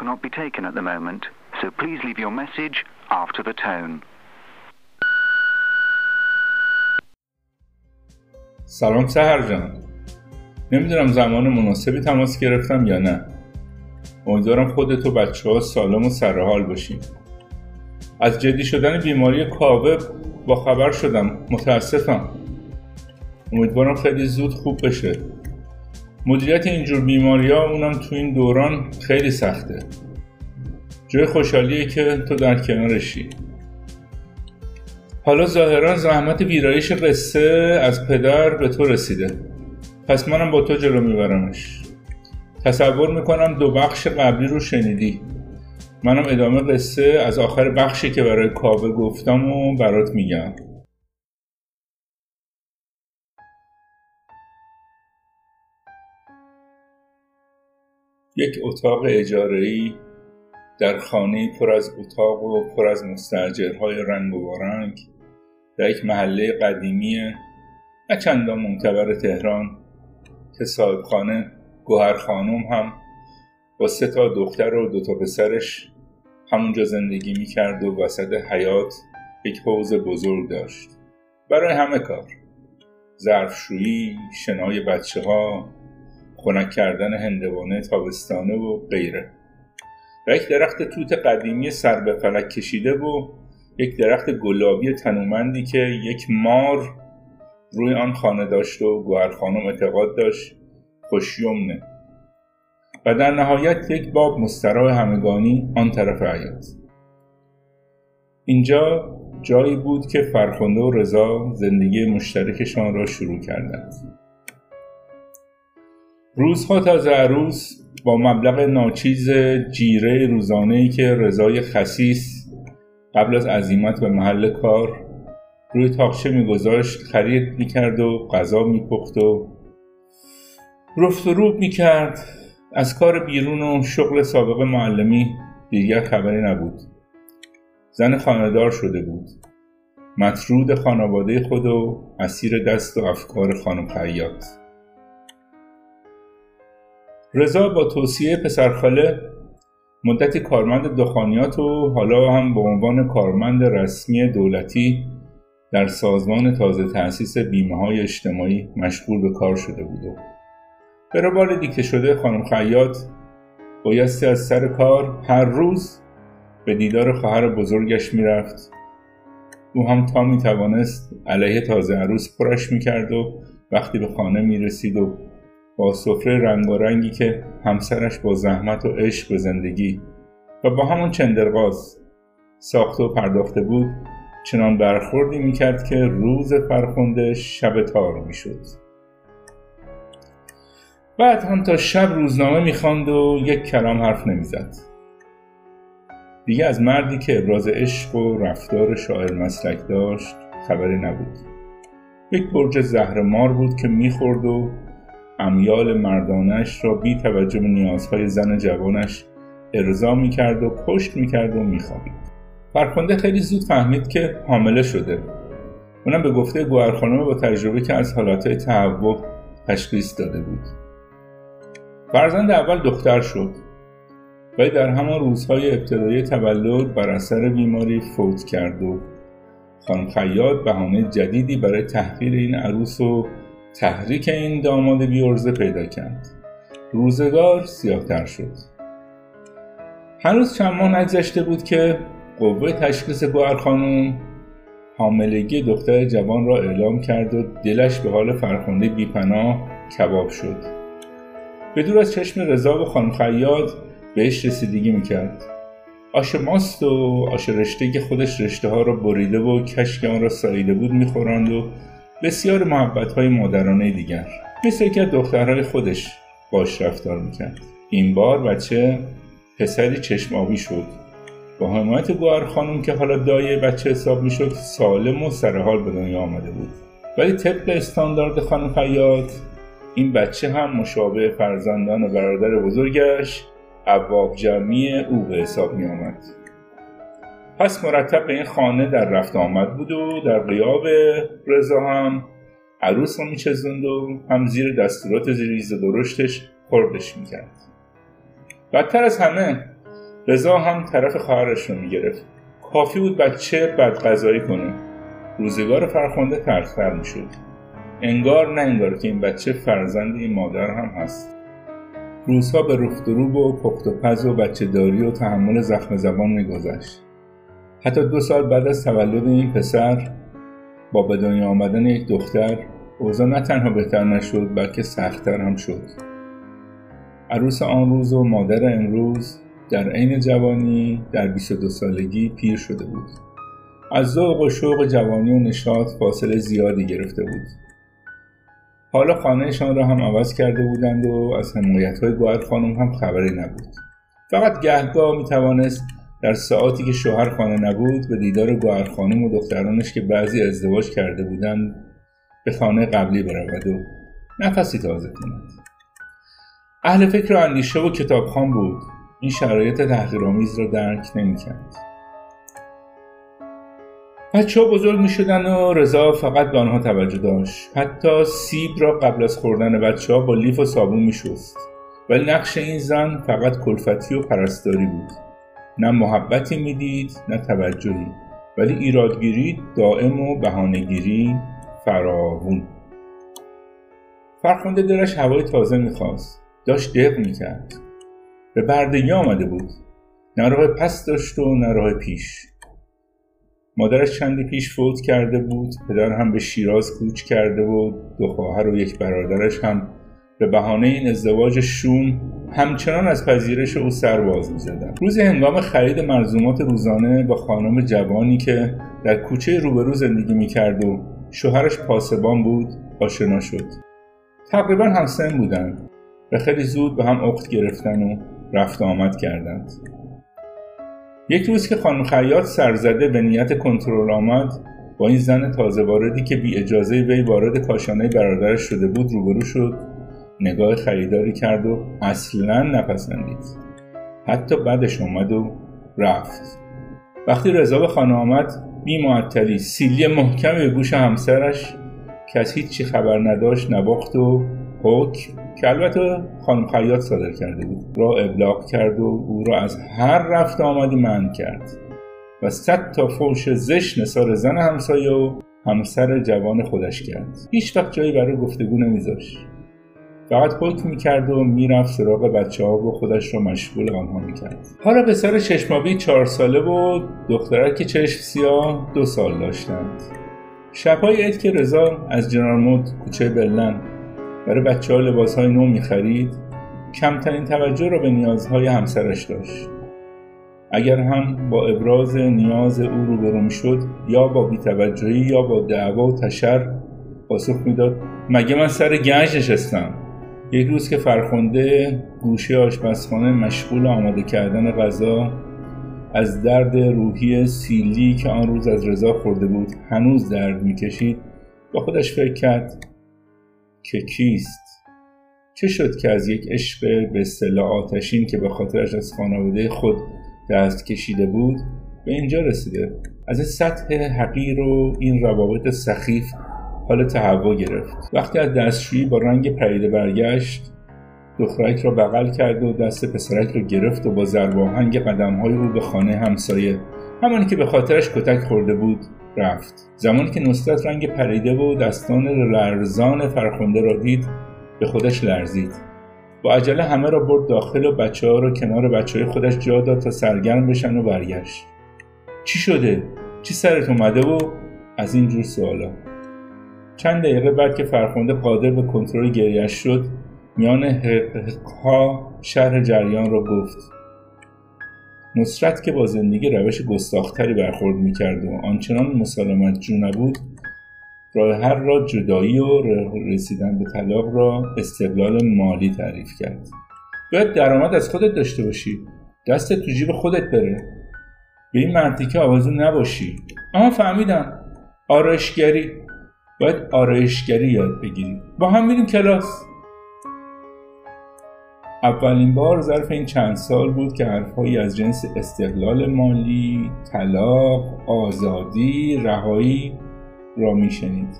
cannot be taken at the moment, so please leave your message after the tone. سلام سهر جان. نمی‌دونم زمان مناسبی تماس گرفتم یا نه. امیدوارم خودت و بچه ها سالم و سرحال باشیم از جدی شدن بیماری کاوه با خبر شدم. متاسفم. امیدوارم خیلی زود خوب بشه. مدیریت اینجور بیماری ها اونم تو این دوران خیلی سخته. جای خوشحالیه که تو در کنارشی حالا ظاهرا زحمت ویرایش قصه از پدر به تو رسیده. پس منم با تو جلو میبرمش. تصور می‌کنم دو بخش قبلی رو شنیدی. منم ادامه قصه از آخر بخشی که برای کاوه گفتم و برات میگم. یک اتاق اجاره‌ای در خانه پر از اتاق و پر از مستجرهای رنگ و رنگ در یک محله قدیمی نه چندان معتبر تهران که صاحب خانه گوهر خانم هم با سه تا دختر و دو تا پسرش همونجا زندگی می‌کرد و وسط حیات یک حوز بزرگ داشت. برای همه کار ظرفشویی شنای بچه ها خنک کردن هندوانه تابستانه و غیره. و یک درخت توت قدیمی سر به فلک کشیده و یک درخت گلابی تنومندی که یک مار روی آن خانه داشت و گوهر خانم اعتقاد داشت خوشیمنه و در نهایت یک باب مستراح همگانی آن طرف حیات. اینجا جایی بود که فرخنده و رضا زندگی مشترکشان را شروع کردند. روزها تازه عروس با مبلغ ناچیز جیره روزانه که رضای خسیس قبل از عزیمت به محل کار روی تاقچه میگذاشت خرید می‌کرد و غذا میپخت و رفت و روب می‌کرد. از کار بیرون و شغل سابق معلمی دیگر خبری نبود. زن خاندار شده بود. مطرود خانواده خود و اسیر دست و افکار خانم خیاط. رضا با توصیه پسرخاله مدتی کارمند دخانیات و حالا هم به عنوان کارمند رسمی دولتی در سازمان تازه تأسیس بیمه های اجتماعی مشغول به کار شده بود و دیکته شده خانم خیاط بایستی از سر کار هر روز به دیدار خواهر بزرگش می‌رفت. او هم تا می توانست علیه تازه عروس پرش می‌کرد و وقتی به خانه می رسید و با سفره رنگارنگی که همسرش با زحمت و عشق به زندگی و با همون چندرغاز ساخته و پرداخته بود چنان برخوردی می‌کرد که روز فرخنده شب تار می‌شد. بعد هم تا شب روزنامه می‌خواند و یک کلام حرف نمی‌زد. دیگه از مردی که ابراز عشق و رفتار شاعر مسلک داشت خبری نبود. یک برج زهر مار بود که می‌خورد و امیال مردانش را بی توجه به نیازهای زن جوانش ارضا می‌کرد و پشت می‌کرد و میخوابید. فرخنده خیلی زود فهمید که حامله شده. اونم به گفته گوهرخانم با تجربه که از حالاتهای تهوع تشخیص داده بود. فرزند اول دختر شد. ولی در همان روزهای ابتدایی تولد بر اثر بیماری فوت کرد و خانم خیاط بهانه جدیدی برای تحقیر این عروس و تحریک این داماد بیورزه پیدا کرد. روزگار سیاهتر شد. هنوز چند ماه نگذشته بود که قوه تشخیص گوهر خانم حاملگی دختر جوان را اعلام کرد و دلش به حال فرخنده بیپناه کباب شد. به دور از چشم رضا و خانم خیاط بهش رسیدگی می‌کرد. آش ماست و آش رشته که خودش رشته ها را بریده و کشک آن را ساییده بود میخوراند و بسیار محبت های مادرانه دیگر. مثل که دخترهای خودش باش رفتار می‌کرد. این بار بچه پسری چشم آبی شد. با حمایت گوهر خانم که حالا دایه بچه حساب می‌شد سالم و سرحال به دنیا آمده بود. ولی طبق استاندارد خانم خیاط این بچه هم مشابه فرزندان برادر بزرگش عواب جمعی او به حساب می آمد. پس مرتب به این خانه در رفت آمد بود و در قیاب رضا هم عروس رو میچزوند و هم زیر دستورات ریز درشتش خوردش می‌کرد. بدتر از همه رضا هم طرف خواهرش رو می‌گرفت. کافی بود بچه بد غذایی کنه. روزگار فرخنده ترختر می‌شد. انگار نه انگار که این بچه فرزند این مادر هم هست. روزها به رفت و روب و پخت و پز و بچه داری و تحمل زخم زبان میگذشت. حتی دو سال بعد از تولد این پسر با به دنیا آمدن یک دختر اوضاع نه تنها بهتر نشد بلکه سختتر هم شد. عروس آن روز و مادر امروز در عین جوانی در 22 سالگی پیر شده بود. از ذوق و شوق جوانی و نشاط فاصله زیادی گرفته بود. حالا خانهشان را هم عوض کرده بودند و از حمایت های گوهر خانم هم خبری نبود. فقط گهگاه می توانست در ساعتی که شوهر خانه نبود به دیدار گوهر خانم و دخترانش که بعضی ازدواج کرده بودند به خانه قبلی برود و نفسی تازه کند. اهل فکر و اندیشه و کتابخان بود. این شرایط تحقیرآمیز را درک نمی‌کرد. بچه ها بزرگ می شدن و رضا فقط به آنها توجه داشت. حتی سیب را قبل از خوردن بچه ها با لیف و صابون می شست. ولی نقش این زن فقط کلفتی و پرستاری بود. نه محبتی می‌دید نه توجهی. ولی ایرادگیری دائم و بهانهگیری فراوون. فرخنده دلش هوای تازه می‌خواست. داشت دق می‌کرد. به بردگی آمده بود. نه راه پس داشت و نه راه پیش. مادرش چندی پیش فوت کرده بود. پدر هم به شیراز کوچ کرده بود دو خواهر و یک برادرش هم به بهانه این ازدواج شوم همچنان از پذیرش او سر باز می‌زدند روز هنگام خرید مرزومات روزانه با خانم جوانی که در کوچه روبرو زندگی می‌کرد و شوهرش پاسبان بود آشنا شد. تقریبا همسن بودند. و خیلی زود به هم اخت گرفتن و رفت آمد کردند. یک روز که خانم خیاط سرزده به نیت کنترل آمد با این زن تازه واردی که بی اجازه وی وارد کاشانه برادرش شده بود روبرو شد. نگاه خریداری کرد و اصلا نپسندید. حتی بعدش اومد و رفت. وقتی رضا به خانه آمد بی معطلی سیلی محکمی به گوش همسرش که از هیچی خبر نداشت نباخت و حکم که البته خانم خیاط صادر کرده بود را ابلاغ کرد و او را از هر رفت آمدی من کرد. و صد تا فوش زشت نثار زن همسایه و همسر جوان خودش کرد. هیچ وقت جایی برای گفتگو نمیذاشت. فقط حکم می‌کرد و می‌رفت سراغ بچه ها و خودش رو مشغول آنها می‌کرد. حالا به سر چشمابی چهار ساله و دخترک چشم سیاه دو سال داشتند. شبهای عید که رضا از جنرال کوچه بلن برای بچه ها لباس های نو می‌خرید کمترین توجه را به نیازهای همسرش داشت. اگر هم با ابراز نیاز او روبرو می‌شد یا با بیتوجهی یا با دعوا و تشر پاسخ می‌داد مگه من سر گنج نشستم؟ یک روز که فرخنده گوشه آشپزخانه مشغول آماده کردن غذا از درد روحی سیلی که آن روز از رضا خورده بود هنوز درد می‌کشید با خودش فکر کرد که کیست؟ چه شد که از یک عشق به اصطلاح آتشین که به خاطرش از خانواده خود دست کشیده بود به اینجا رسیده؟ از این سطح حقیر و این روابط سخیف حال تهوع گرفت. وقتی از دستشویی با رنگ پریده برگشت دخترک را بغل کرد و دست پسرک را گرفت و با ضرب آهنگ قدمهای او به خانه همسایه همانی که به خاطرش کتک خورده بود رفت. زمانی که نصرت رنگ پریده و دستان لرزان فرخنده را دید به خودش لرزید. با عجله همه را برد داخل و بچه ها را کنار بچه های خودش جا داد تا سرگرم بشن و برگشت. چی شده؟ چی سرت اومده و از این جور سوالا؟ چند دقیقه بعد که فرخنده قادر به کنترل گریش شد میان ها شرح جریان را گفت. نصرت که با زندگی روش گستاختری برخورد می‌کرد و آنچنان مسالمت جو نبود راه هر را جدایی و رسیدن به طلاق را استقلال مالی تعریف کرد. باید درآمد از خودت داشته باشی. دست تو جیب خودت بره. به این منطقه آوازون نباشی. اما فهمیدم. آرایشگری. باید آرایشگری یاد بگیری با هم میریم کلاس. اولین بار ظرف این چند سال بود که حرفهایی از جنس استقلال مالی، طلاق، آزادی، رهایی را میشنید.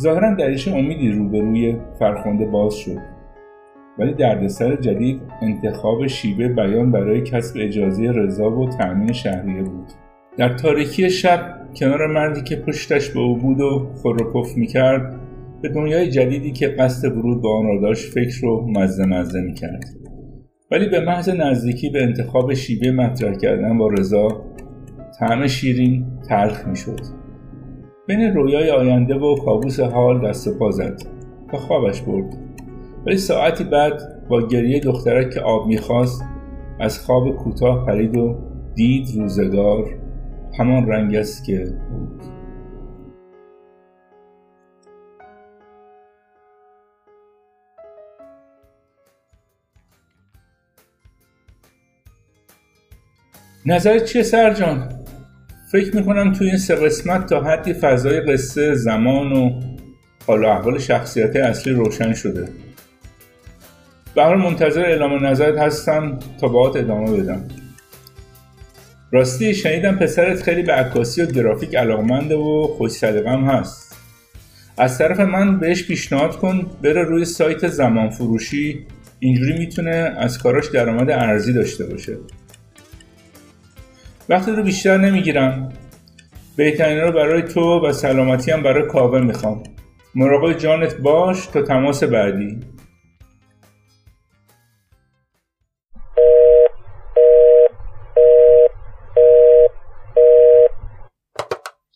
ظاهرا دریچه امیدی روبروی فرخنده باز شد. ولی دردسر جدید انتخاب شیوه بیان برای کسب اجازه رضا و تأمین شهریه بود. در تاریکی شب کنار مردی که پشتش به او بود و خور می‌کرد به دنیای جدیدی که قصد ورود به آن را داشت فکر رو مزه مزه می‌کرد. ولی به محض نزدیکی به انتخاب شیوه مطرح کردن با رضا طعم شیرین تلخ می‌شد. بین رویای آینده و کابوس حال دست پا زد تا خوابش برد. ولی ساعتی بعد با گریه دخترک که آب می‌خواست از خواب کوتاه پرید و دید روزگار همان رنگ است که بود. نظرت چیه سرجان؟ فکر می‌کنم توی این سه قسمت تا حدی فضای قصه زمان و حال احوال شخصیت اصلی روشن شده. به منتظر اعلام نظرت هستم تا باهات ادامه بدم. راستی شنیدم پسرت خیلی به عکاسی و گرافیک علاقمنده و خوش هست. از طرف من بهش پیشنهاد کن بره روی سایت زمان فروشی. اینجوری می‌تونه از کاراش درآمد ارزی داشته باشه. وقتی رو بیشتر نمی‌گیرم. بهترین رو برای تو و سلامتی هم برای کاوه می‌خوام. مراقب جانت باش تا تماس بعدی.